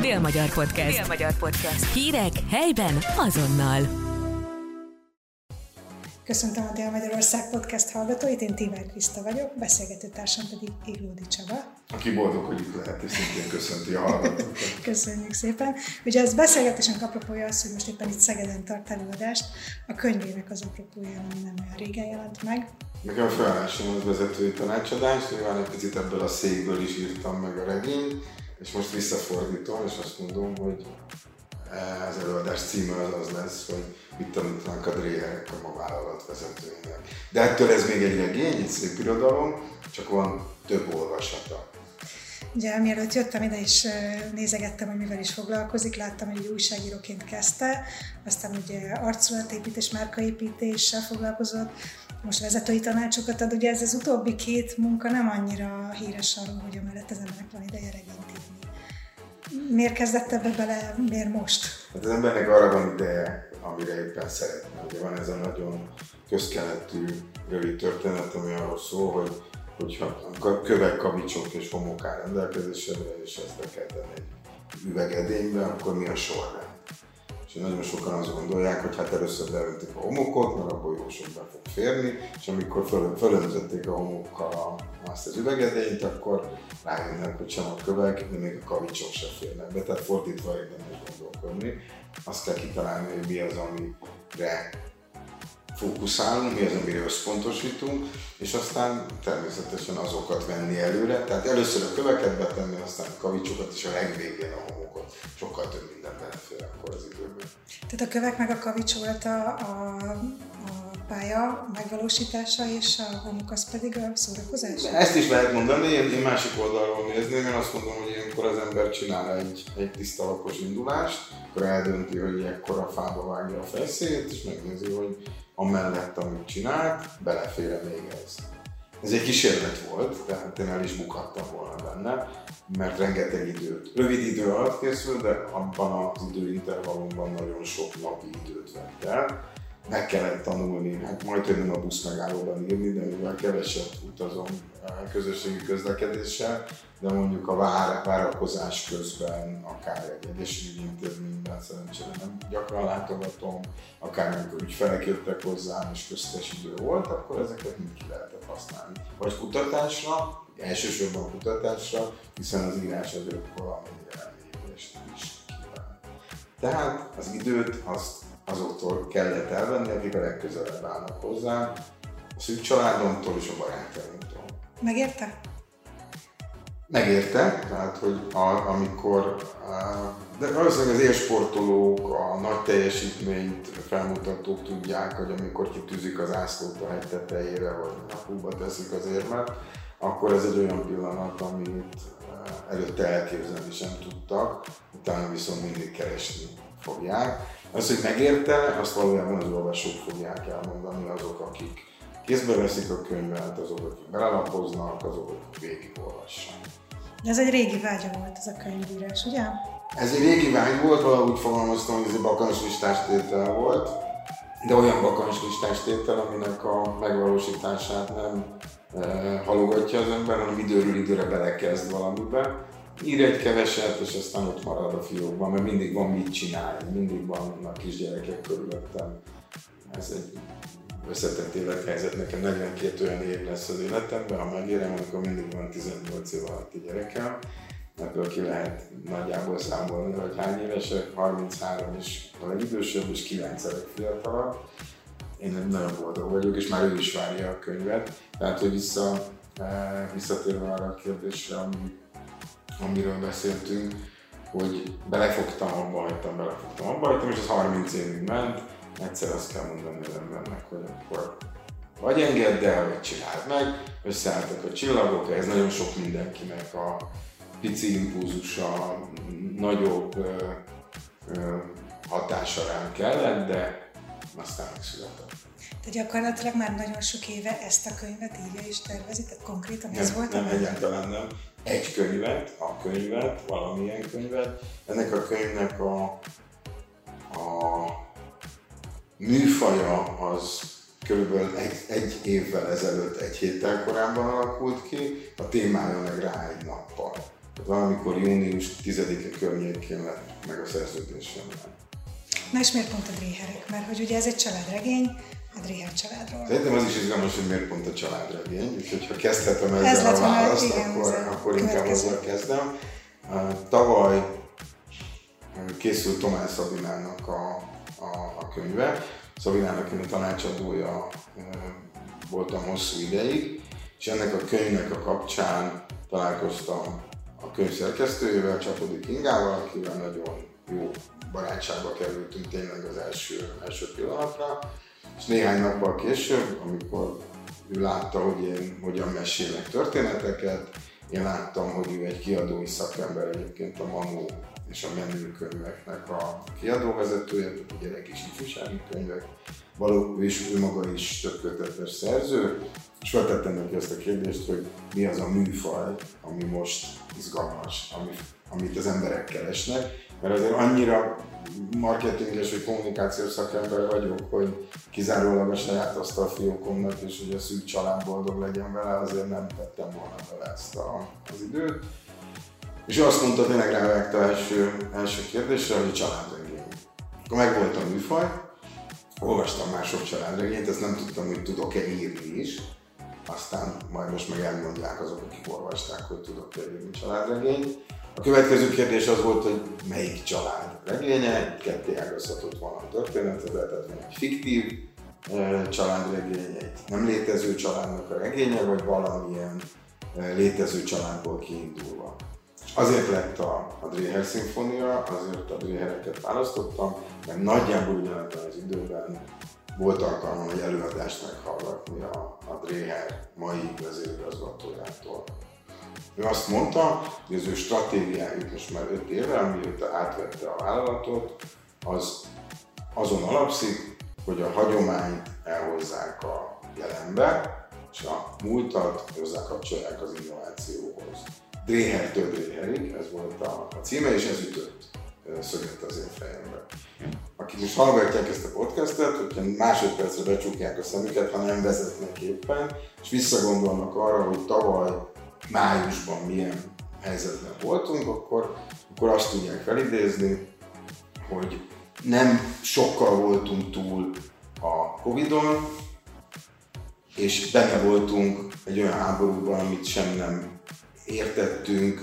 Dél-Magyar Podcast. Dél-Magyar Podcast. Hírek helyben azonnal. Köszöntöm a Dél-Magyarország Podcast hallgatóit, én Tímár Kriszta vagyok, beszélgető társam pedig Iglódi Csaba. Aki boldog, hogy itt lehet, és szintén köszönti a hallgatókat. Köszönjük szépen. Ugye ez beszélgetésünk apropója az, hogy most éppen itt Szegeden tart előadást, a könyvének az apropója, ami nem olyan régen jelent meg. Nekem felállásom az vezetői tanácsadás, nyilván egy picit ebből a székből is írtam meg a regényt, és most visszafordítom, és azt mondom, hogy az előadás címe az az lesz, hogy mit tanítanak a dréherek a ma vállalat vezetőinek. De ettől ez még egy regény, egy szép irodalom, csak van több olvasata. Ugye, mielőtt jöttem ide és nézegettem, hogy mivel is foglalkozik, láttam, hogy újságíróként kezdte, aztán ugye arculatépítés, márkaépítéssel foglalkozott, most vezetői tanácsokat ad. Ugye ez az utóbbi két munka nem annyira híres arról, hogy amellett az embernek van ideje regényt írni. Miért kezdett ebbe bele, miért most? Hát az embernek arra van ideje, amire éppen szeretne. Ugye van ez a nagyon közkeletű rövid történet, ami arról szól, hogy hogyha kövek, kavicsok és homok áll rendelkezésre, és ezt be kell tenni egy üvegedénybe, akkor mi a sorrend? És nagyon sokan azt gondolják, hogy hát először leöntik a homokot, mert abból jó sok be fog férni, és amikor föl, fölöntötték a homokkal azt az üvegedényt, akkor rájönnek, hogy sem a kövek, de még a kavicsok se férnek be, tehát fordítva érdemes gondolkodni. Azt kell kitalálni, hogy mi az, amire fókuszálunk, mi az, amire összpontosítunk, és aztán természetesen azokat venni előre. Tehát először a köveket betenni, aztán a kavicsokat, és a legvégén a homokot. Sokkal több minden belefér akkor az időben. Tehát a kövek meg a kavics volt a, a, a pálya megvalósítása, és a homok az pedig a szórakozás? Ezt is lehet mondani, én, én másik oldalról nézném, én azt mondom, hogy ilyenkor az ember csinál egy, egy tiszta lapos indulást, akkor eldönti, hogy ekkor a fába vágja a fejszét, és megnézi, hogy amellett, amit csinált, belefér még ez. Ez egy kísérlet volt, tehát én el is bukhattam volna benne, mert rengeteg időt, rövid idő alatt készült, de abban az időintervallumban nagyon sok napi időt vett el. Meg kellett tanulni, hát majd nem a busz megállóban írni, de mivel keveset utazom eh, közösségi közlekedéssel, de mondjuk a vár, várakozás közben, akár egy egészségügyi intézményben szerencsére nem gyakran látogatom, akár amikor ügyfelek jöttek hozzám és köztes idő volt, akkor ezeket mind ki lehetett használni. Vagy kutatásra, elsősorban kutatásra, hiszen az írás azért valamennyire elmélyülést is kíván. Tehát az időt azt azoktól kellett elvenni, akik a legközelebb állnak hozzám, a szűk családomtól és a barátaimtól. Megérte? Megérte, tehát hogy a, amikor, de valószínűleg az élsportolók, a nagy teljesítményt felmutatók tudják, hogy amikor kitűzik az ászlót a hegy tetejére, vagy napúba teszik az érmet, akkor ez egy olyan pillanat, amit előtte elképzelni sem tudtak, utána viszont mindig keresni fogják. Az, hogy megérte, azt valójában az olvasók fogják elmondani, azok, akik kézbe veszik a könyvet, azok, akik belelapoznak, azok, akik végigolvassák. Ez egy régi vágya volt ez a könyvírás, ugye? Ez egy régi vágy volt, valahogy fogalmaztam, hogy ez egy bakancslistás tétel volt, de olyan bakancslistás tétel, aminek a megvalósítását nem e, halogatja az ember, hanem időről időre belekezd valamibe. Ír egy keveset, és aztán ott marad a fiókban, mert mindig van mit csinálni, mindig vannak kisgyerekek körülöttem. Ez egy összetett élethelyzet, nekem 42 olyan év lesz az életemben, ha megérem, akkor mindig van 18 év alatti gyerekem, ebből ki lehet nagyjából számolni, hogy hány évesek, 33 is a legidősebb, és 9 a legfiatalabb. Én nagyon boldog vagyok, és már ő is várja a könyvet. Tehát, hogy vissza, eh, visszatérve arra a kérdésre, ami, amiről beszéltünk, hogy belefogtam, abba hagytam, belefogtam, abba hagytam, és az 30 évig ment, egyszer azt kell mondani az embernek, hogy akkor vagy engedd el, vagy csináld meg, összeálltak a csillagok, ez nagyon sok mindenkinek a pici impulzusa, nagyobb ö, ö, hatása rám kellett, de aztán megszületett. De gyakorlatilag már nagyon sok éve ezt a könyvet írja és tervezi, tehát konkrétan ez nem, volt Nem, egyáltalán nem. Egy könyvet, a könyvet, valamilyen könyvet. Ennek a könyvnek a, a műfaja az körülbelül egy, egy évvel ezelőtt, egy héttel korábban alakult ki, a témája meg rá egy nappal. valamikor június 10-e környékén lett meg a szerződésem. Na és miért pont a Dréherek? Mert hogy ugye ez egy családregény, a Dréher családról. Szerintem az is izgalmas, hogy miért pont a családregény, úgyhogy ha kezdhetem ezzel ez a választ, igen, akkor, akkor inkább azzal kezdem. Tavaly készült Tomás Szabinának a, a, a könyve. Szabinának én a tanácsadója voltam hosszú ideig, és ennek a könyvnek a kapcsán találkoztam a könyv szerkesztőjével, Csapodi Kingával, akivel nagyon jó barátságba kerültünk tényleg az első, első pillanatra, és néhány nappal később, amikor ő látta, hogy én hogyan mesélek történeteket, én láttam, hogy ő egy kiadói szakember egyébként a Manu és a menőkönyveknek a kiadóvezetője, a gyerek és ifjúsági könyvek, való, és ő maga is több szerző, és feltettem neki ezt a kérdést, hogy mi az a műfaj, ami most izgalmas, ami, amit az emberek keresnek, mert azért annyira marketinges vagy kommunikációs szakember vagyok, hogy kizárólag a saját asztalfiókomnak és hogy a szűk család boldog legyen vele, azért nem tettem volna vele ezt a, az időt. És azt mondta tényleg reagálta első, első kérdésre, hogy családregény. Akkor megvolt a műfaj, olvastam már sok családregényt, ezt nem tudtam, hogy tudok-e írni is. Aztán majd most meg elmondják azok, akik olvasták, hogy tudok-e írni családregényt. A következő kérdés az volt, hogy melyik család regénye, ketté ágazhatott volna a történetet, tehát van egy fiktív családregény, egy nem létező családnak a regénye, vagy valamilyen létező családból kiindulva. Azért lett a, a Dreher szimfónia, azért a Drehereket választottam, mert nagyjából ugyanebben az időben volt alkalmam egy előadást meghallgatni a, a Dreher mai vezérigazgatójától. Ő azt mondta, hogy az ő stratégiájuk most már 5 éve, amióta átvette a vállalatot, az azon alapszik, hogy a hagyományt elhozzák a jelenbe, és a múltat hozzákapcsolják az innovációhoz. Dréhertől Dréherig, ez volt a, a címe, és ez ütött szöget az én fejembe. Akik most hallgatják ezt a podcastet, hogyha másodpercre becsukják a szemüket, ha nem vezetnek éppen, és visszagondolnak arra, hogy tavaly májusban milyen helyzetben voltunk, akkor, akkor azt tudják felidézni, hogy nem sokkal voltunk túl a Covid-on, és benne voltunk egy olyan háborúban, amit sem nem értettünk,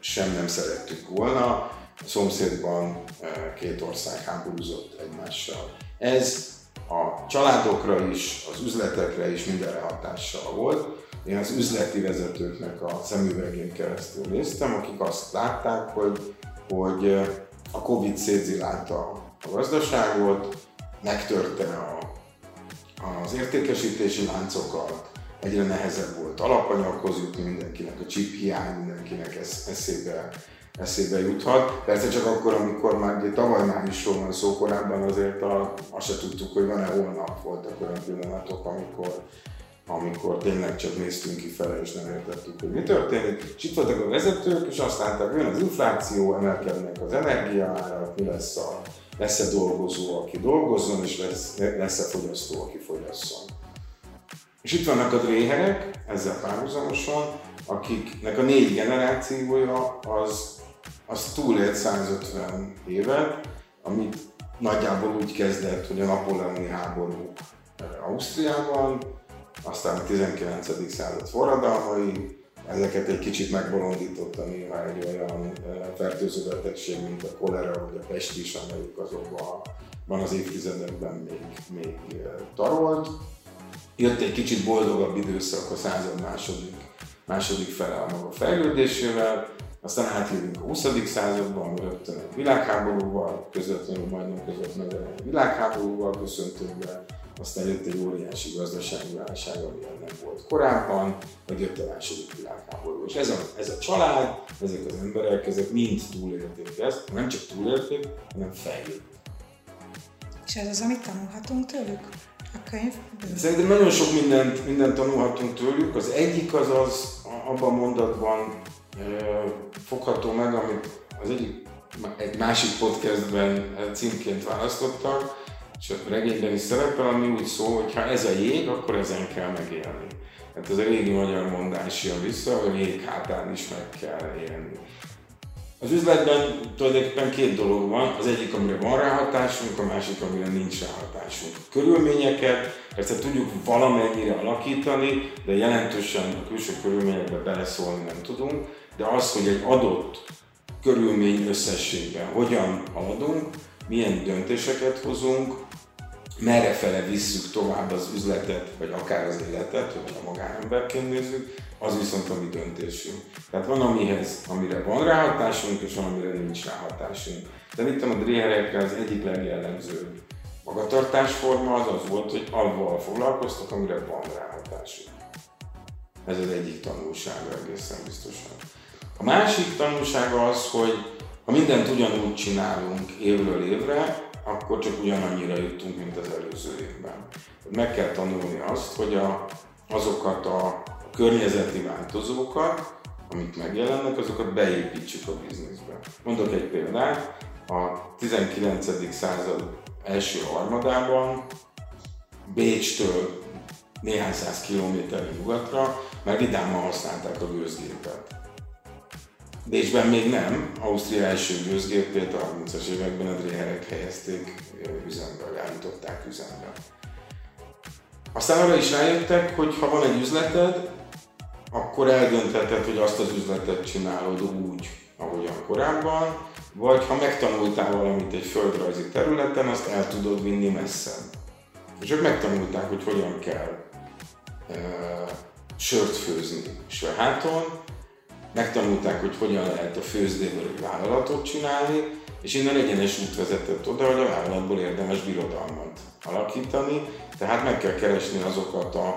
sem nem szerettünk volna. Szomszédban két ország háborúzott egymással. Ez a családokra is, az üzletekre is mindenre hatással volt. Én az üzleti vezetőknek a szemüvegén keresztül néztem, akik azt látták, hogy, hogy a Covid szétzilálta a gazdaságot, megtörte a, az értékesítési láncokat, egyre nehezebb volt alapanyaghoz jutni mindenkinek, a chip hiány mindenkinek eszébe, eszébe juthat. Persze csak akkor, amikor már ugye tavaly májusról van szó, korábban azért a, azt se tudtuk, hogy van-e holnap, voltak olyan pillanatok, amikor amikor tényleg csak néztünk ki fele, és nem értettük, hogy mi történik. És itt voltak a vezetők, és azt látták, jön az infláció, emelkednek az energiaárak, mi lesz a lesz-e dolgozó, aki dolgozzon, és lesz, lesz-e fogyasztó, aki fogyasszon. És itt vannak a dréherek, ezzel párhuzamosan, akiknek a négy generációja az, az túlélt 150 évet, amit nagyjából úgy kezdett, hogy a napóleoni háború Ausztriában, aztán a 19. század forradalmai, ezeket egy kicsit megbolondította néha egy olyan fertőző betegség, mint a kolera vagy a pestis, amelyik azokban az évtizedekben még, még tarolt. Jött egy kicsit boldogabb időszak a század második, második fele a maga fejlődésével, aztán átjövünk a 20. században, rögtön a világháborúval, közvetlenül majdnem közvetlenül a világháborúval köszöntünk be, aztán jött egy óriási gazdasági válság, ami nem volt korábban, vagy jött a második világháború. És ez a, ez a család, ezek az emberek, ezek mind túlélték ezt, nem csak túlélték, hanem fejlődtek. És ez az, amit tanulhatunk tőlük? A könyv? Szerintem nagyon sok mindent, mindent tanulhatunk tőlük. Az egyik az az, abban a mondatban fogható meg, amit az egyik, egy másik podcastben címként választottak, és a regényben is szerepel, ami úgy szól, hogy ha ez a jég, akkor ezen kell megélni. Hát ez a régi magyar mondás jön vissza, hogy a jég hátán is meg kell élni. Az üzletben tulajdonképpen két dolog van, az egyik, amire van ráhatásunk, a másik, amire nincs ráhatásunk. Körülményeket persze tudjuk valamennyire alakítani, de jelentősen a külső körülményekbe beleszólni nem tudunk, de az, hogy egy adott körülmény összességben hogyan haladunk, milyen döntéseket hozunk, merre fele visszük tovább az üzletet, vagy akár az életet, hogy a magánemberként nézzük, az viszont a mi döntésünk. Tehát van amihez, amire van ráhatásunk, és van amire nincs ráhatásunk. De itt a dréherekre az egyik legjellemzőbb magatartásforma az az volt, hogy avval foglalkoztak, amire van ráhatásunk. Ez az egyik tanulsága egészen biztosan. A másik tanulsága az, hogy ha mindent ugyanúgy csinálunk évről évre, akkor csak ugyanannyira jutunk, mint az előző évben. Meg kell tanulni azt, hogy a, azokat a környezeti változókat, amik megjelennek, azokat beépítsük a bizniszbe. Mondok egy példát, a 19. század első harmadában Bécstől néhány száz kilométerre nyugatra már vidáman használták a gőzgépet. Bécsben még nem, Ausztria első gőzgépét a 30-as években a dréherek helyezték üzembe, állították üzembe. Aztán arra is rájöttek, hogy ha van egy üzleted, akkor eldöntheted, hogy azt az üzletet csinálod úgy, ahogyan korábban, vagy ha megtanultál valamit egy földrajzi területen, azt el tudod vinni messze. És ők megtanulták, hogy hogyan kell e, sört főzni Sveháton, megtanulták, hogy hogyan lehet a főzdéből egy vállalatot csinálni, és innen egyenes út vezetett oda, hogy a vállalatból érdemes birodalmat alakítani, tehát meg kell keresni azokat a,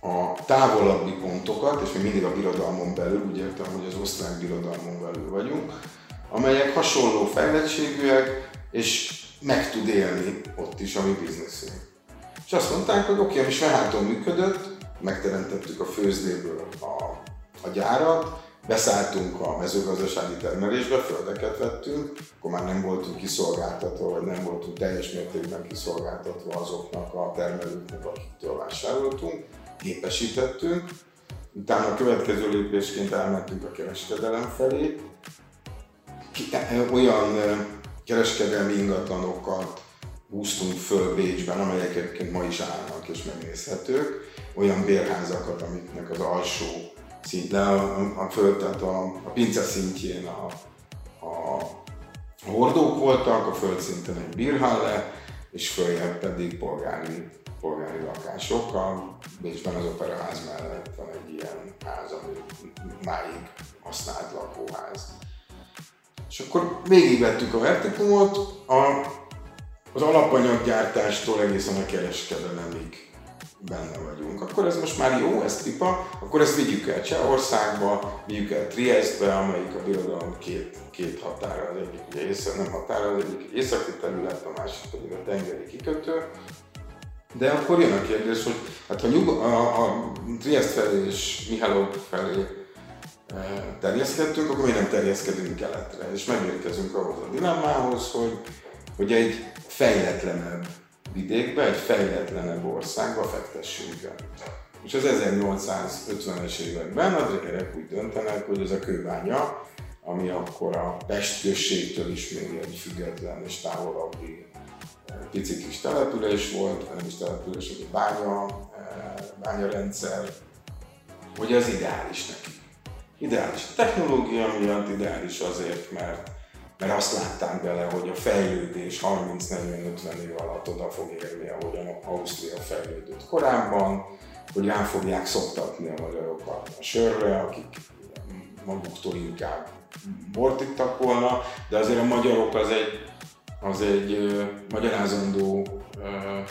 a távolabbi pontokat, és mi mindig a birodalmon belül, úgy értem, hogy az osztrák birodalmon belül vagyunk, amelyek hasonló fejlettségűek, és meg tud élni ott is a mi bizniszünk. És azt mondták, hogy oké, okay, mi Sveháton működött, megteremtettük a főzdéből a, a gyárat, beszálltunk a mezőgazdasági termelésbe, földeket vettünk, akkor már nem voltunk kiszolgáltatva, vagy nem voltunk teljes mértékben kiszolgáltatva azoknak a termelőknek, akiktől vásároltunk, gépesítettünk, utána a következő lépésként elmentünk a kereskedelem felé, olyan kereskedelmi ingatlanokat húztunk föl Bécsben, amelyek egyébként ma is állnak és megnézhetők, olyan bérházakat, amiknek az alsó szint, de a, a föld, tehát a, a pince szintjén a, a, hordók voltak, a földszinten egy bírhalle, és följebb pedig polgári, polgári lakások. A Bécsben az operaház mellett van egy ilyen ház, ami máig használt lakóház. És akkor végigvettük a vertikumot, a, az alapanyaggyártástól egészen a kereskedelemig benne vagyunk. Akkor ez most már jó, ez tipa, akkor ezt vigyük el Csehországba, vigyük el Triestbe, amelyik a birodalom két, két határa, az egyik ugye észak, nem határa, az egyik északi terület, a másik pedig a tengeri kikötő. De akkor jön a kérdés, hogy hát ha nyug, a, a Triest felé és Mihalov felé terjeszkedtünk, akkor mi nem terjeszkedünk keletre, és megérkezünk ahhoz a dilemmához, hogy, hogy egy fejletlenebb vidékbe, egy fejletlenebb országba fektessünk el. És az 1850-es években a dregerek úgy döntenek, hogy ez a kőbánya, ami akkor a Pest községtől is még egy független és távolabbi eh, pici kis település volt, nem is település, egy bánya, eh, bányarendszer, hogy az ideális neki. Ideális a technológia miatt, ideális azért, mert mert azt látták bele, hogy a fejlődés 30-40-50 év alatt oda fog érni, ahogyan Ausztria fejlődött korábban, hogy rá fogják szoktatni a magyarokat a sörre, akik maguktól inkább bort ittak volna, de azért a magyarok az egy, az egy uh, magyarázandó uh,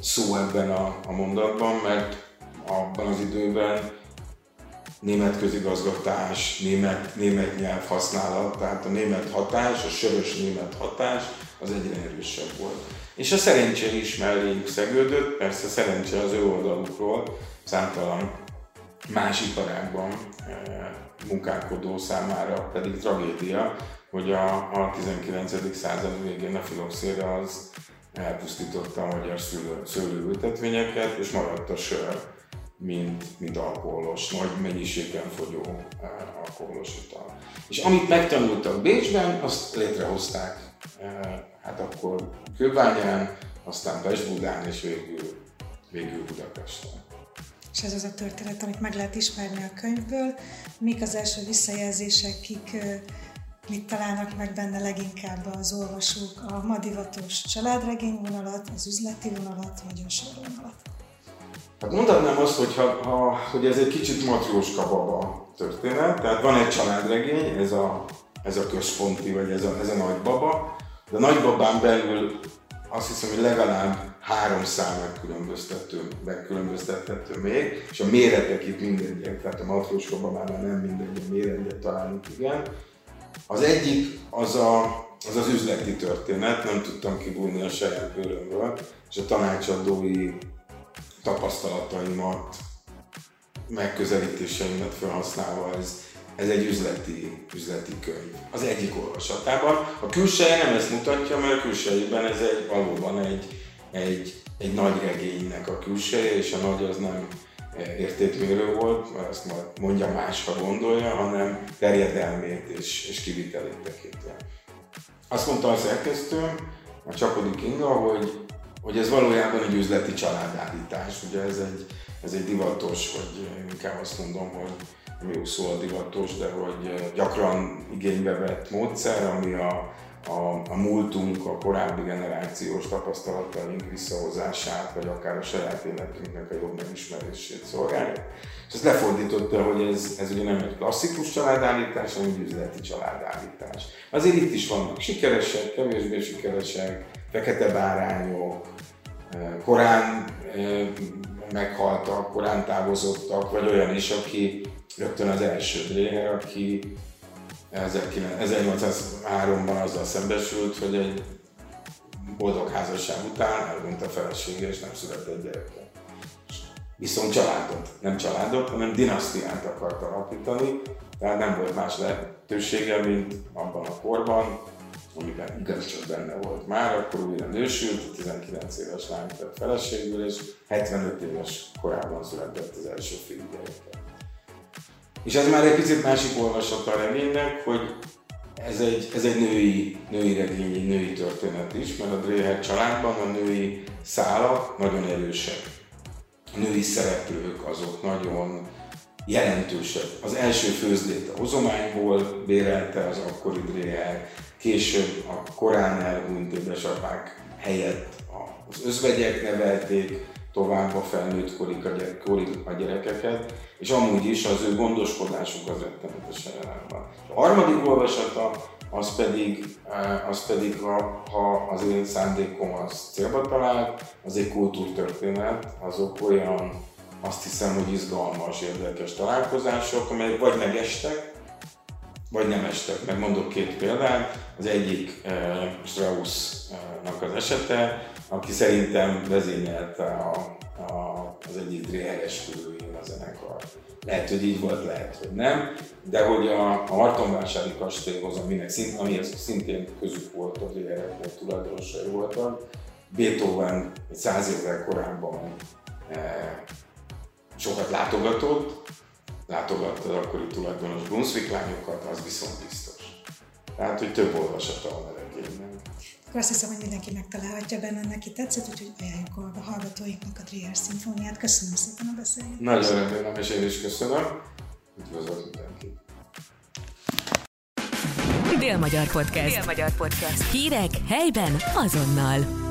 szó ebben a, a mondatban, mert abban az időben német közigazgatás, német, német nyelv használat, tehát a német hatás, a sörös német hatás az egyre erősebb volt. És a szerencse is melléjük szegődött, persze szerencse az ő oldalukról, számtalan más iparágban e, munkálkodó számára pedig tragédia, hogy a, a 19. század végén a filoxéra az elpusztította a magyar szőlő, szőlőültetvényeket, és maradt a sör, mint, mint alkoholos, nagy mennyiségben fogyó alkoholos ital. És amit megtanultak Bécsben, azt létrehozták hát akkor Kőbányán, aztán Pesbudán, és végül, végül Budapesten. És ez az a történet, amit meg lehet ismerni a könyvből. Mik az első visszajelzések, kik mit találnak meg benne leginkább az olvasók, a madivatos családregény vonalat, az üzleti vonalat, vagy a sorvonalat? Hát mondhatnám azt, hogy, ha, ha, hogy ez egy kicsit matrióska baba történet, tehát van egy családregény, ez a, ez a központi, vagy ez a, ez a nagybaba, de a nagybabán belül azt hiszem, hogy legalább három szám megkülönböztető, megkülönböztethető még, és a méretek itt mindegyek, tehát a matrióska babában nem mindegy, a méretgyet találunk, igen. Az egyik az a, az az üzleti történet, nem tudtam kibújni a saját bőrömről, és a tanácsadói tapasztalataimat, megközelítéseimet felhasználva ez, ez egy üzleti, üzleti könyv. Az egyik olvasatában. A külseje nem ezt mutatja, mert a külsejében ez egy, valóban egy, egy, egy nagy regénynek a külseje, és a nagy az nem értékmérő volt, mert azt majd mondja más, ha gondolja, hanem terjedelmét és, és kivitelét tekintve. Azt mondta a szerkesztőm, a Csapodik Inga, hogy, hogy ez valójában egy üzleti családállítás. Ugye ez egy, ez egy divatos, vagy inkább azt mondom, hogy nem jó szó a divatos, de hogy gyakran igénybe vett módszer, ami a, a, a múltunk, a korábbi generációs tapasztalataink visszahozását, vagy akár a saját életünknek a jobb megismerését szolgálja. És ezt lefordította, hogy ez, ez ugye nem egy klasszikus családállítás, hanem egy üzleti családállítás. Azért itt is vannak sikeresek, kevésbé sikeresek, fekete bárányok, korán meghaltak, korán távozottak, vagy olyan is, aki rögtön az első Dreher, aki 1803-ban azzal szembesült, hogy egy boldog házasság után elhunyt a felesége, és nem született gyereke. Viszont családot, nem családot, hanem dinasztiát akart alapítani, tehát nem volt más lehetősége, mint abban a korban, amiben igaz csak benne volt már, akkor újra nősült, 19 éves lány lett feleségül, és 75 éves korában született az első fiú gyereke. És ez már egy picit másik olvasata a regénynek, hogy ez egy, ez egy női, női regény, egy női történet is, mert a Dreher családban a női szálak nagyon erősek. A női szereplők azok nagyon jelentősek. Az első főzdét a hozományból bérelte az akkori Dreher, később a korán elhunyt édesapák helyett az özvegyek nevelték, tovább a felnőtt korig a, gyerek, korig a gyerekeket, és amúgy is az ő gondoskodásuk az rettenetesen jelen van. A harmadik olvasata az pedig, eh, az pedig ha, ha az én szándékom az célba talál, az egy kultúrtörténet, azok olyan, azt hiszem, hogy izgalmas, érdekes találkozások, amelyek vagy megestek, vagy nem estek. Meg mondok két példát. Az egyik eh, Straussnak az esete, aki szerintem vezényelte a, a, az egyik Dreheres körülén a zenekar. Lehet, hogy így volt, lehet, hogy nem, de hogy a, a Martonvásári kastélyhoz, aminek szint, amihez szintén közük volt, a Dreherek volt, tulajdonosai voltak, Beethoven egy száz évvel korábban e, sokat látogatott, látogatta az akkori tulajdonos Brunswick lányokat, az viszont biztos. Tehát, hogy több olvasata van a regénynek. Akkor azt hiszem, hogy mindenki megtalálhatja benne, neki tetszett, úgyhogy ajánljuk a hallgatóinknak a Trier szimfóniát. Köszönöm szépen a beszélgetést. Nagyon remélem, és én is köszönöm. Üdvözlök mindenkit. Dél-Magyar Podcast. Dél-Magyar Podcast. Hírek helyben azonnal.